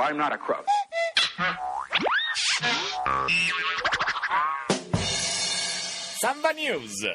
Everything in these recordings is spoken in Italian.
I'm not a crook. Samba News.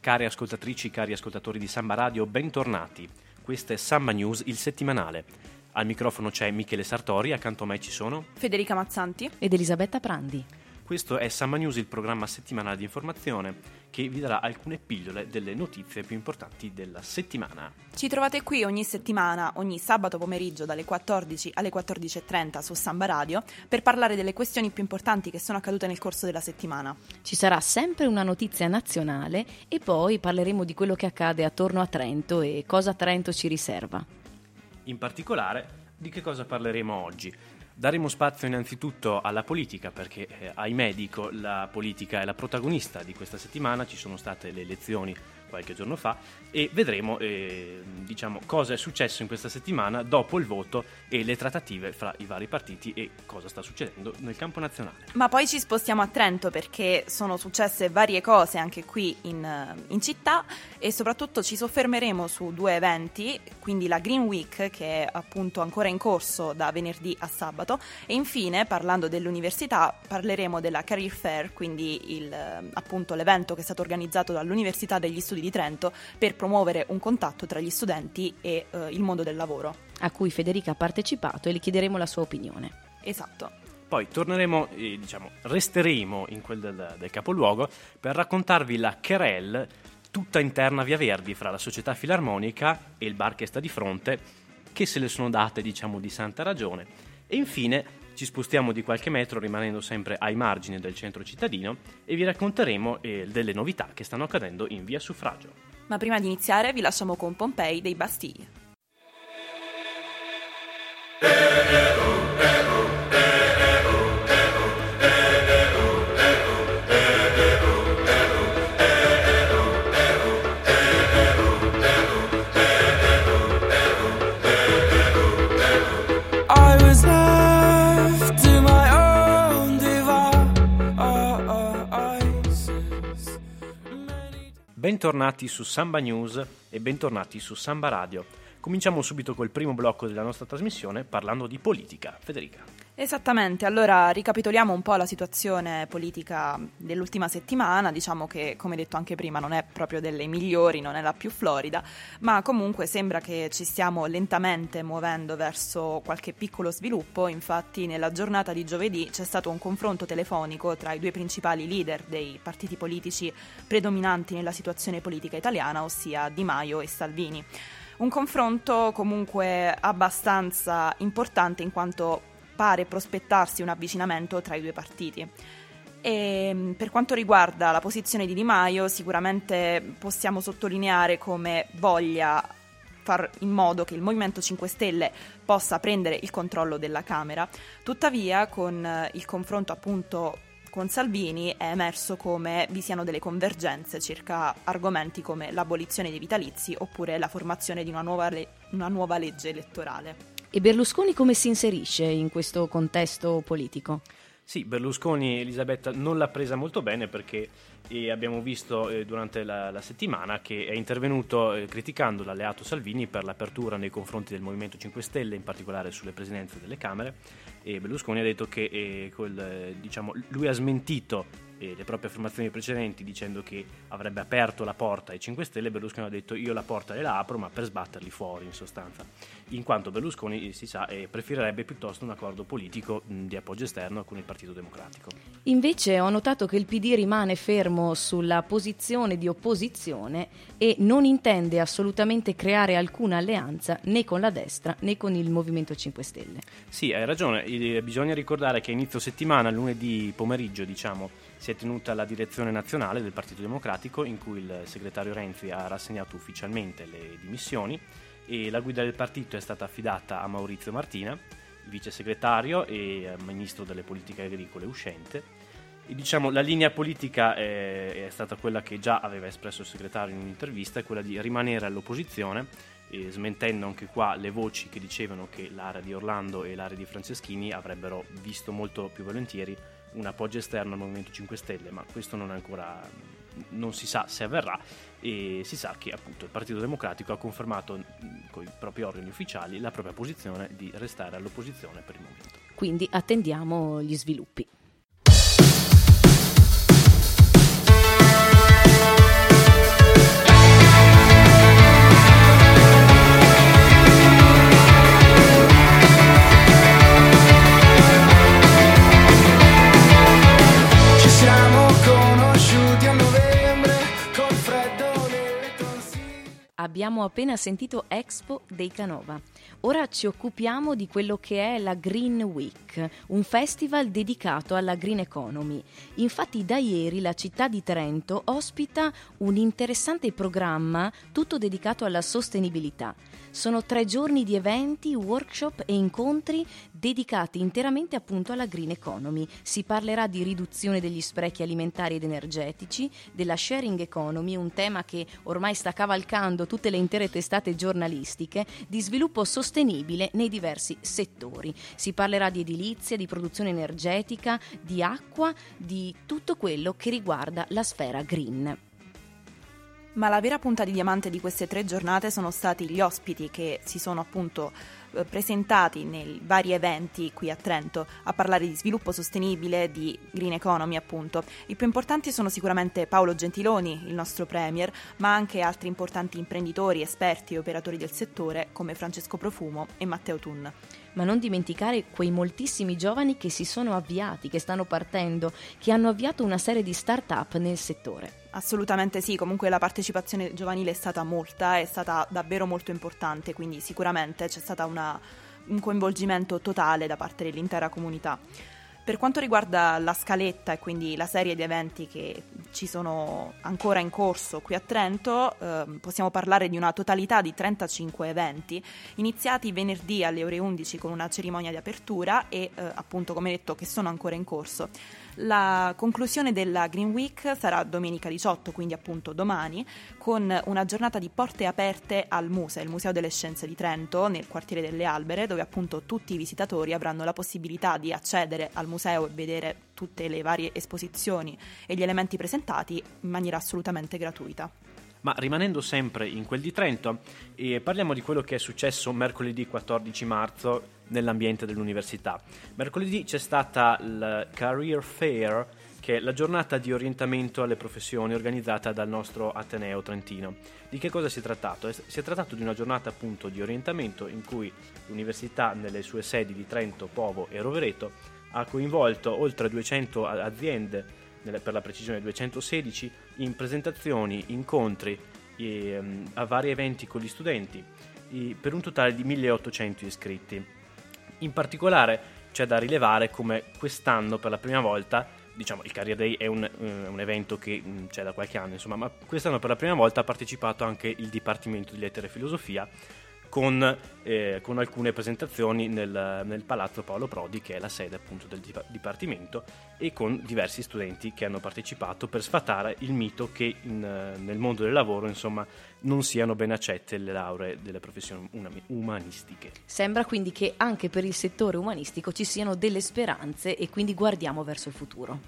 Cari ascoltatrici, cari ascoltatori di Samba Radio, bentornati. Questa è Samba News, il settimanale. Al microfono c'è Michele Sartori, accanto a me ci sono Federica Mazzanti. ed Elisabetta Prandi. Questo è Samba News, il programma settimanale di informazione che vi darà alcune pillole delle notizie più importanti della settimana. Ci trovate qui ogni settimana, ogni sabato pomeriggio dalle 14 alle 14.30 su Samba Radio per parlare delle questioni più importanti che sono accadute nel corso della settimana. Ci sarà sempre una notizia nazionale e poi parleremo di quello che accade attorno a Trento e cosa Trento ci riserva. In particolare, di che cosa parleremo oggi? Daremo spazio innanzitutto alla politica perché, eh, ahimè, dico, la politica è la protagonista di questa settimana, ci sono state le elezioni qualche giorno fa e vedremo eh, diciamo, cosa è successo in questa settimana dopo il voto e le trattative fra i vari partiti e cosa sta succedendo nel campo nazionale. Ma poi ci spostiamo a Trento perché sono successe varie cose anche qui in, in città e soprattutto ci soffermeremo su due eventi, quindi la Green Week che è appunto ancora in corso da venerdì a sabato e infine parlando dell'università parleremo della Career Fair, quindi il, appunto l'evento che è stato organizzato dall'Università degli Studi di Trento per promuovere un contatto tra gli studenti e eh, il mondo del lavoro. a cui Federica ha partecipato e le chiederemo la sua opinione. Esatto. Poi torneremo, eh, diciamo, resteremo in quel del, del capoluogo per raccontarvi la querelle tutta interna a Via Verdi fra la società filarmonica e il bar che sta di fronte, che se le sono date, diciamo, di santa ragione. E infine ci spostiamo di qualche metro rimanendo sempre ai margini del centro cittadino e vi racconteremo eh, delle novità che stanno accadendo in Via Suffragio. Ma prima di iniziare vi lasciamo con Pompei dei Bastille. Bentornati su Samba News e bentornati su Samba Radio. Cominciamo subito col primo blocco della nostra trasmissione parlando di politica. Federica. Esattamente, allora ricapitoliamo un po' la situazione politica dell'ultima settimana, diciamo che come detto anche prima non è proprio delle migliori, non è la più florida, ma comunque sembra che ci stiamo lentamente muovendo verso qualche piccolo sviluppo, infatti nella giornata di giovedì c'è stato un confronto telefonico tra i due principali leader dei partiti politici predominanti nella situazione politica italiana, ossia Di Maio e Salvini. Un confronto comunque abbastanza importante in quanto pare prospettarsi un avvicinamento tra i due partiti. E mh, per quanto riguarda la posizione di Di Maio, sicuramente possiamo sottolineare come voglia far in modo che il Movimento 5 Stelle possa prendere il controllo della Camera. Tuttavia, con eh, il confronto appunto con Salvini è emerso come vi siano delle convergenze circa argomenti come l'abolizione dei vitalizi oppure la formazione di una nuova, le- una nuova legge elettorale. E Berlusconi come si inserisce in questo contesto politico? Sì, Berlusconi Elisabetta non l'ha presa molto bene perché eh, abbiamo visto eh, durante la, la settimana che è intervenuto eh, criticando l'alleato Salvini per l'apertura nei confronti del Movimento 5 Stelle, in particolare sulle presidenze delle Camere e Berlusconi ha detto che eh, quel, eh, diciamo, lui ha smentito eh, le proprie affermazioni precedenti dicendo che avrebbe aperto la porta ai 5 Stelle, Berlusconi ha detto io la porta gliela apro ma per sbatterli fuori in sostanza, in quanto Berlusconi eh, si sa preferirebbe piuttosto un accordo politico mh, di appoggio esterno con il Partito Democratico. Invece ho notato che il PD rimane fermo sulla posizione di opposizione e non intende assolutamente creare alcuna alleanza né con la destra né con il Movimento 5 Stelle. Sì, hai ragione, Eh, bisogna ricordare che a inizio settimana, lunedì pomeriggio diciamo, si è tenuta la direzione nazionale del Partito Democratico in cui il segretario Renzi ha rassegnato ufficialmente le dimissioni e la guida del partito è stata affidata a Maurizio Martina, vice segretario e eh, ministro delle politiche agricole uscente. Diciamo, la linea politica è, è stata quella che già aveva espresso il segretario in un'intervista, quella di rimanere all'opposizione, e smentendo anche qua le voci che dicevano che l'area di Orlando e l'area di Franceschini avrebbero visto molto più volentieri un appoggio esterno al Movimento 5 Stelle, ma questo non è ancora non si sa se avverrà e si sa che appunto il Partito Democratico ha confermato con i propri organi ufficiali la propria posizione di restare all'opposizione per il momento. Quindi attendiamo gli sviluppi. Appena sentito Expo dei Canova. Ora ci occupiamo di quello che è la Green Week, un festival dedicato alla green economy. Infatti da ieri la città di Trento ospita un interessante programma tutto dedicato alla sostenibilità. Sono tre giorni di eventi, workshop e incontri dedicati interamente appunto alla green economy. Si parlerà di riduzione degli sprechi alimentari ed energetici, della sharing economy, un tema che ormai sta cavalcando tutte le intere testate giornalistiche, di sviluppo sostenibile nei diversi settori. Si parlerà di edilizia, di produzione energetica, di acqua, di tutto quello che riguarda la sfera green. Ma la vera punta di diamante di queste tre giornate sono stati gli ospiti che si sono appunto eh, presentati nei vari eventi qui a Trento a parlare di sviluppo sostenibile, di green economy appunto. I più importanti sono sicuramente Paolo Gentiloni, il nostro premier, ma anche altri importanti imprenditori, esperti e operatori del settore come Francesco Profumo e Matteo Tun. Ma non dimenticare quei moltissimi giovani che si sono avviati, che stanno partendo, che hanno avviato una serie di start-up nel settore. Assolutamente sì, comunque la partecipazione giovanile è stata molta, è stata davvero molto importante, quindi sicuramente c'è stato un coinvolgimento totale da parte dell'intera comunità. Per quanto riguarda la scaletta e quindi la serie di eventi che ci sono ancora in corso qui a Trento, eh, possiamo parlare di una totalità di 35 eventi, iniziati venerdì alle ore 11 con una cerimonia di apertura e eh, appunto come detto che sono ancora in corso. La conclusione della Green Week sarà domenica 18, quindi appunto domani, con una giornata di porte aperte al MUSE, il Museo delle Scienze di Trento, nel quartiere delle Albere, dove appunto tutti i visitatori avranno la possibilità di accedere al museo e vedere tutte le varie esposizioni e gli elementi presentati in maniera assolutamente gratuita. Ma rimanendo sempre in quel di Trento, eh, parliamo di quello che è successo mercoledì 14 marzo nell'ambiente dell'università. Mercoledì c'è stata il Career Fair, che è la giornata di orientamento alle professioni organizzata dal nostro Ateneo Trentino. Di che cosa si è trattato? Eh, Si è trattato di una giornata appunto di orientamento in cui l'università nelle sue sedi di Trento, Povo e Rovereto ha coinvolto oltre 200 a- aziende, per la precisione 216, in presentazioni, incontri ehm, a vari eventi con gli studenti, per un totale di 1800 iscritti. In particolare c'è da rilevare come quest'anno per la prima volta, diciamo il Career Day è un, eh, un evento che mm, c'è da qualche anno, insomma, ma quest'anno per la prima volta ha partecipato anche il Dipartimento di Lettere e Filosofia con, eh, con alcune presentazioni nel, nel Palazzo Paolo Prodi, che è la sede appunto del dipa- Dipartimento, e con diversi studenti che hanno partecipato per sfatare il mito che in, eh, nel mondo del lavoro, insomma, non siano ben accette le lauree delle professioni umanistiche. Sembra quindi che anche per il settore umanistico ci siano delle speranze e quindi guardiamo verso il futuro.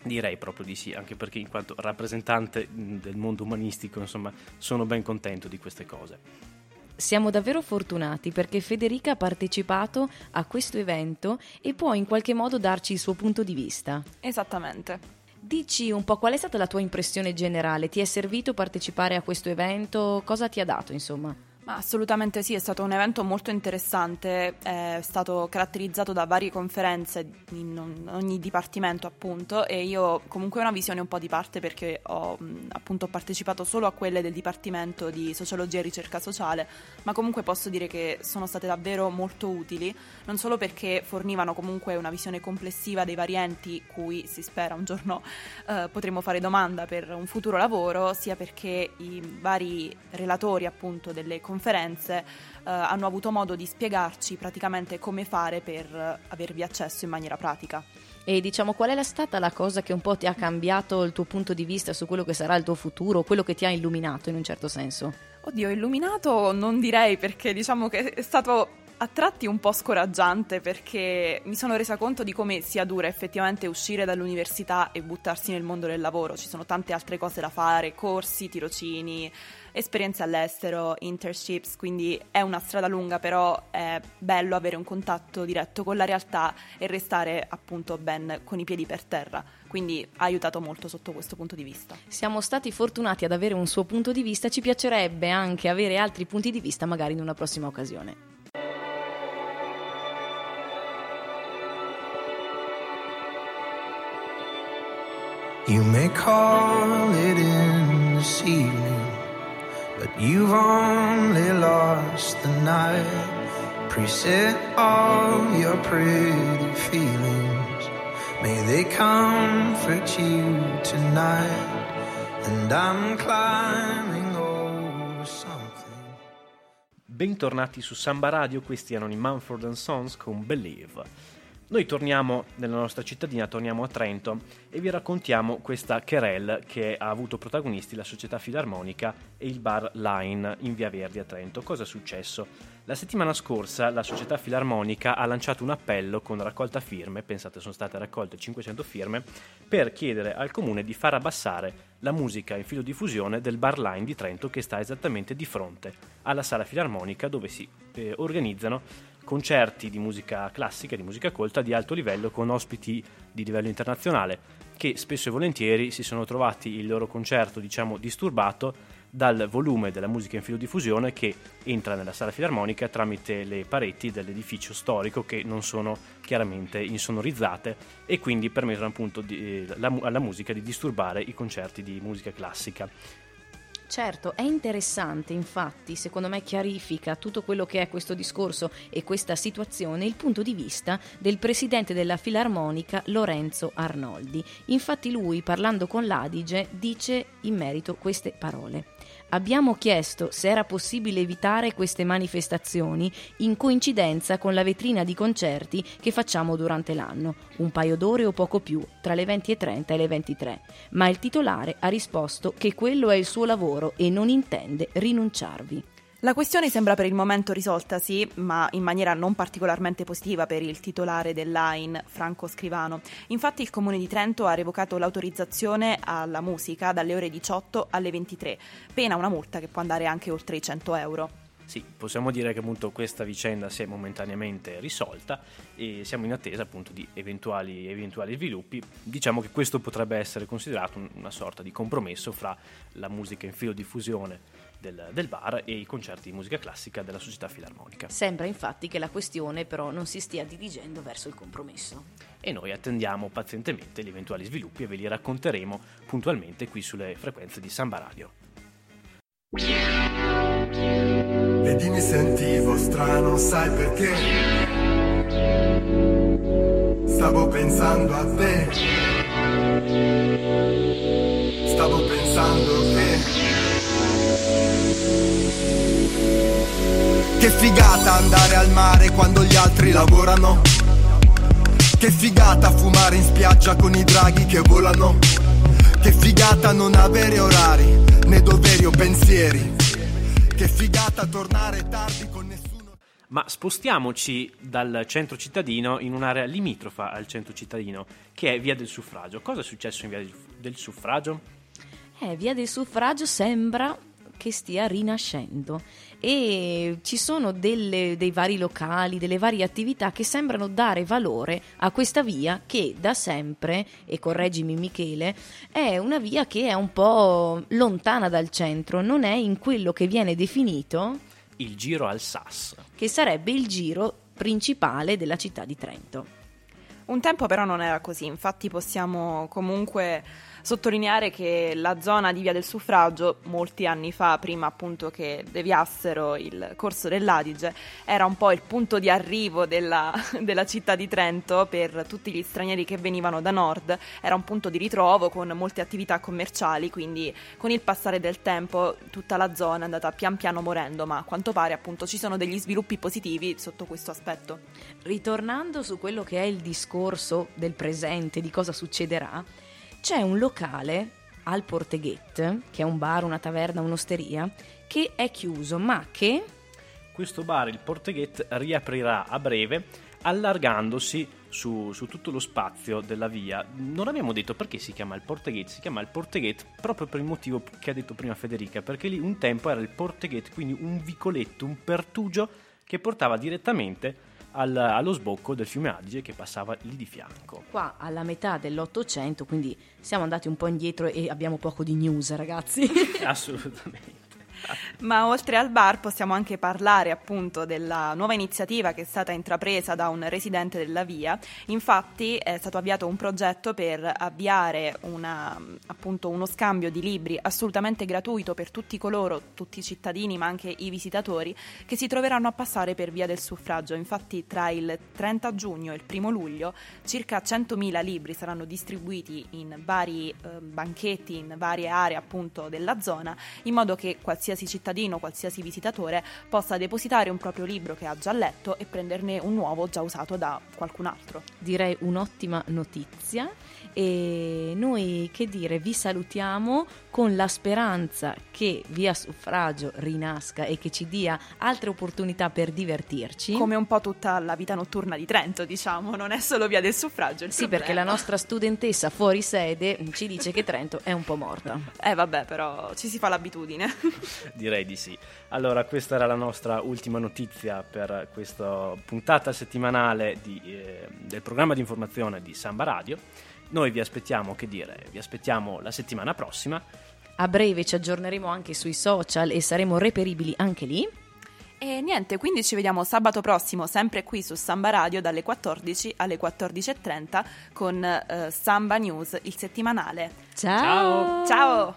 Direi proprio di sì, anche perché in quanto rappresentante del mondo umanistico, insomma, sono ben contento di queste cose. Siamo davvero fortunati perché Federica ha partecipato a questo evento e può in qualche modo darci il suo punto di vista. Esattamente. Dici un po' qual è stata la tua impressione generale? Ti è servito partecipare a questo evento? Cosa ti ha dato, insomma? Ma assolutamente sì, è stato un evento molto interessante, è stato caratterizzato da varie conferenze in ogni dipartimento appunto e io comunque ho una visione un po' di parte perché ho appunto partecipato solo a quelle del Dipartimento di Sociologia e Ricerca Sociale, ma comunque posso dire che sono state davvero molto utili, non solo perché fornivano comunque una visione complessiva dei vari enti cui si spera un giorno eh, potremo fare domanda per un futuro lavoro, sia perché i vari relatori appunto delle conferenze conferenze eh, hanno avuto modo di spiegarci praticamente come fare per eh, avervi accesso in maniera pratica. E diciamo qual è stata la cosa che un po' ti ha cambiato il tuo punto di vista su quello che sarà il tuo futuro, quello che ti ha illuminato in un certo senso? Oddio, illuminato non direi perché diciamo che è stato a tratti un po' scoraggiante perché mi sono resa conto di come sia dura effettivamente uscire dall'università e buttarsi nel mondo del lavoro. Ci sono tante altre cose da fare, corsi, tirocini, esperienze all'estero, internships, quindi è una strada lunga, però è bello avere un contatto diretto con la realtà e restare appunto ben con i piedi per terra. Quindi ha aiutato molto sotto questo punto di vista. Siamo stati fortunati ad avere un suo punto di vista, ci piacerebbe anche avere altri punti di vista magari in una prossima occasione. You may call it in this evening, but you've only lost the night. Preset all your pretty feelings. May they comfort you tonight. And I'm climbing over something. Bentornati su Samba Radio, questi erano i Mumford Sons con Believe. Noi torniamo nella nostra cittadina, torniamo a Trento e vi raccontiamo questa querelle che ha avuto protagonisti la società filarmonica e il bar Line in Via Verdi a Trento. Cosa è successo? La settimana scorsa la società filarmonica ha lanciato un appello con raccolta firme, pensate sono state raccolte 500 firme, per chiedere al comune di far abbassare la musica in filodiffusione del bar Line di Trento che sta esattamente di fronte alla sala filarmonica dove si eh, organizzano concerti di musica classica, di musica colta di alto livello con ospiti di livello internazionale che spesso e volentieri si sono trovati il loro concerto, diciamo, disturbato dal volume della musica in filodiffusione che entra nella sala filarmonica tramite le pareti dell'edificio storico che non sono chiaramente insonorizzate e quindi permettono appunto di, eh, la, alla musica di disturbare i concerti di musica classica. Certo, è interessante, infatti, secondo me chiarifica tutto quello che è questo discorso e questa situazione il punto di vista del presidente della Filarmonica Lorenzo Arnoldi. Infatti lui, parlando con l'Adige, dice in merito queste parole. Abbiamo chiesto se era possibile evitare queste manifestazioni in coincidenza con la vetrina di concerti che facciamo durante l'anno, un paio d'ore o poco più, tra le 20.30 e le 23, ma il titolare ha risposto che quello è il suo lavoro e non intende rinunciarvi. La questione sembra per il momento risolta, sì, ma in maniera non particolarmente positiva per il titolare dell'AIN, Franco Scrivano. Infatti il Comune di Trento ha revocato l'autorizzazione alla musica dalle ore 18 alle 23, pena una multa che può andare anche oltre i 100 euro. Sì, possiamo dire che appunto questa vicenda si è momentaneamente risolta e siamo in attesa appunto di eventuali, eventuali sviluppi. Diciamo che questo potrebbe essere considerato una sorta di compromesso fra la musica in filo diffusione del, del, bar e i concerti di musica classica della società filarmonica. Sembra infatti che la questione però non si stia dirigendo verso il compromesso. E noi attendiamo pazientemente gli eventuali sviluppi e ve li racconteremo puntualmente qui sulle frequenze di Samba Radio. Vedi mi sentivo strano, sai perché? Stavo pensando a te. Stavo pensando che Che figata andare al mare quando gli altri lavorano. Che figata fumare in spiaggia con i draghi che volano. Che figata non avere orari, né doveri o pensieri. Che figata tornare tardi con nessuno. Ma spostiamoci dal centro cittadino in un'area limitrofa al centro cittadino, che è Via del Suffragio. Cosa è successo in Via del Suffragio? Eh, Via del Suffragio sembra che stia rinascendo e ci sono delle, dei vari locali, delle varie attività che sembrano dare valore a questa via che da sempre, e correggimi Michele, è una via che è un po' lontana dal centro, non è in quello che viene definito il giro al SAS, che sarebbe il giro principale della città di Trento. Un tempo però non era così, infatti possiamo comunque sottolineare che la zona di Via del Suffragio, molti anni fa, prima appunto che deviassero il corso dell'Adige, era un po' il punto di arrivo della, della città di Trento per tutti gli stranieri che venivano da nord, era un punto di ritrovo con molte attività commerciali, quindi con il passare del tempo tutta la zona è andata pian piano morendo, ma a quanto pare appunto ci sono degli sviluppi positivi sotto questo aspetto. Ritornando su quello che è il discorso del presente, di cosa succederà, c'è un locale al Porteghet, che è un bar, una taverna, un'osteria, che è chiuso, ma che questo bar, il Porteghet, riaprirà a breve, allargandosi su, su tutto lo spazio della via. Non abbiamo detto perché si chiama il Porteghet, si chiama il Porteghet proprio per il motivo che ha detto prima Federica, perché lì un tempo era il Porteghet, quindi un vicoletto, un pertugio che portava direttamente al- allo sbocco del fiume Adige che passava lì di fianco. Qua alla metà dell'Ottocento, quindi siamo andati un po' indietro e abbiamo poco di news, ragazzi. Assolutamente. Ma oltre al bar possiamo anche parlare appunto della nuova iniziativa che è stata intrapresa da un residente della via. Infatti è stato avviato un progetto per avviare una, appunto uno scambio di libri assolutamente gratuito per tutti coloro, tutti i cittadini ma anche i visitatori che si troveranno a passare per via del suffragio. Infatti tra il 30 giugno e il 1 luglio circa 100.000 libri saranno distribuiti in vari eh, banchetti, in varie aree appunto della zona, in modo che qualsiasi cittadino, qualsiasi visitatore possa depositare un proprio libro che ha già letto e prenderne un nuovo già usato da qualcun altro. Direi un'ottima notizia e noi che dire vi salutiamo con la speranza che Via Suffragio rinasca e che ci dia altre opportunità per divertirci. Come un po' tutta la vita notturna di Trento, diciamo, non è solo via del suffragio. Sì, perché la problema. nostra studentessa fuori sede ci dice che Trento è un po' morta. Eh vabbè, però ci si fa l'abitudine. Direi di sì. Allora, questa era la nostra ultima notizia per questa puntata settimanale di, eh, del programma di informazione di Samba Radio. Noi vi aspettiamo, che dire, vi aspettiamo la settimana prossima. A breve ci aggiorneremo anche sui social e saremo reperibili anche lì. E niente, quindi ci vediamo sabato prossimo, sempre qui su Samba Radio, dalle 14 alle 14.30 con eh, Samba News, il settimanale. Ciao! Ciao!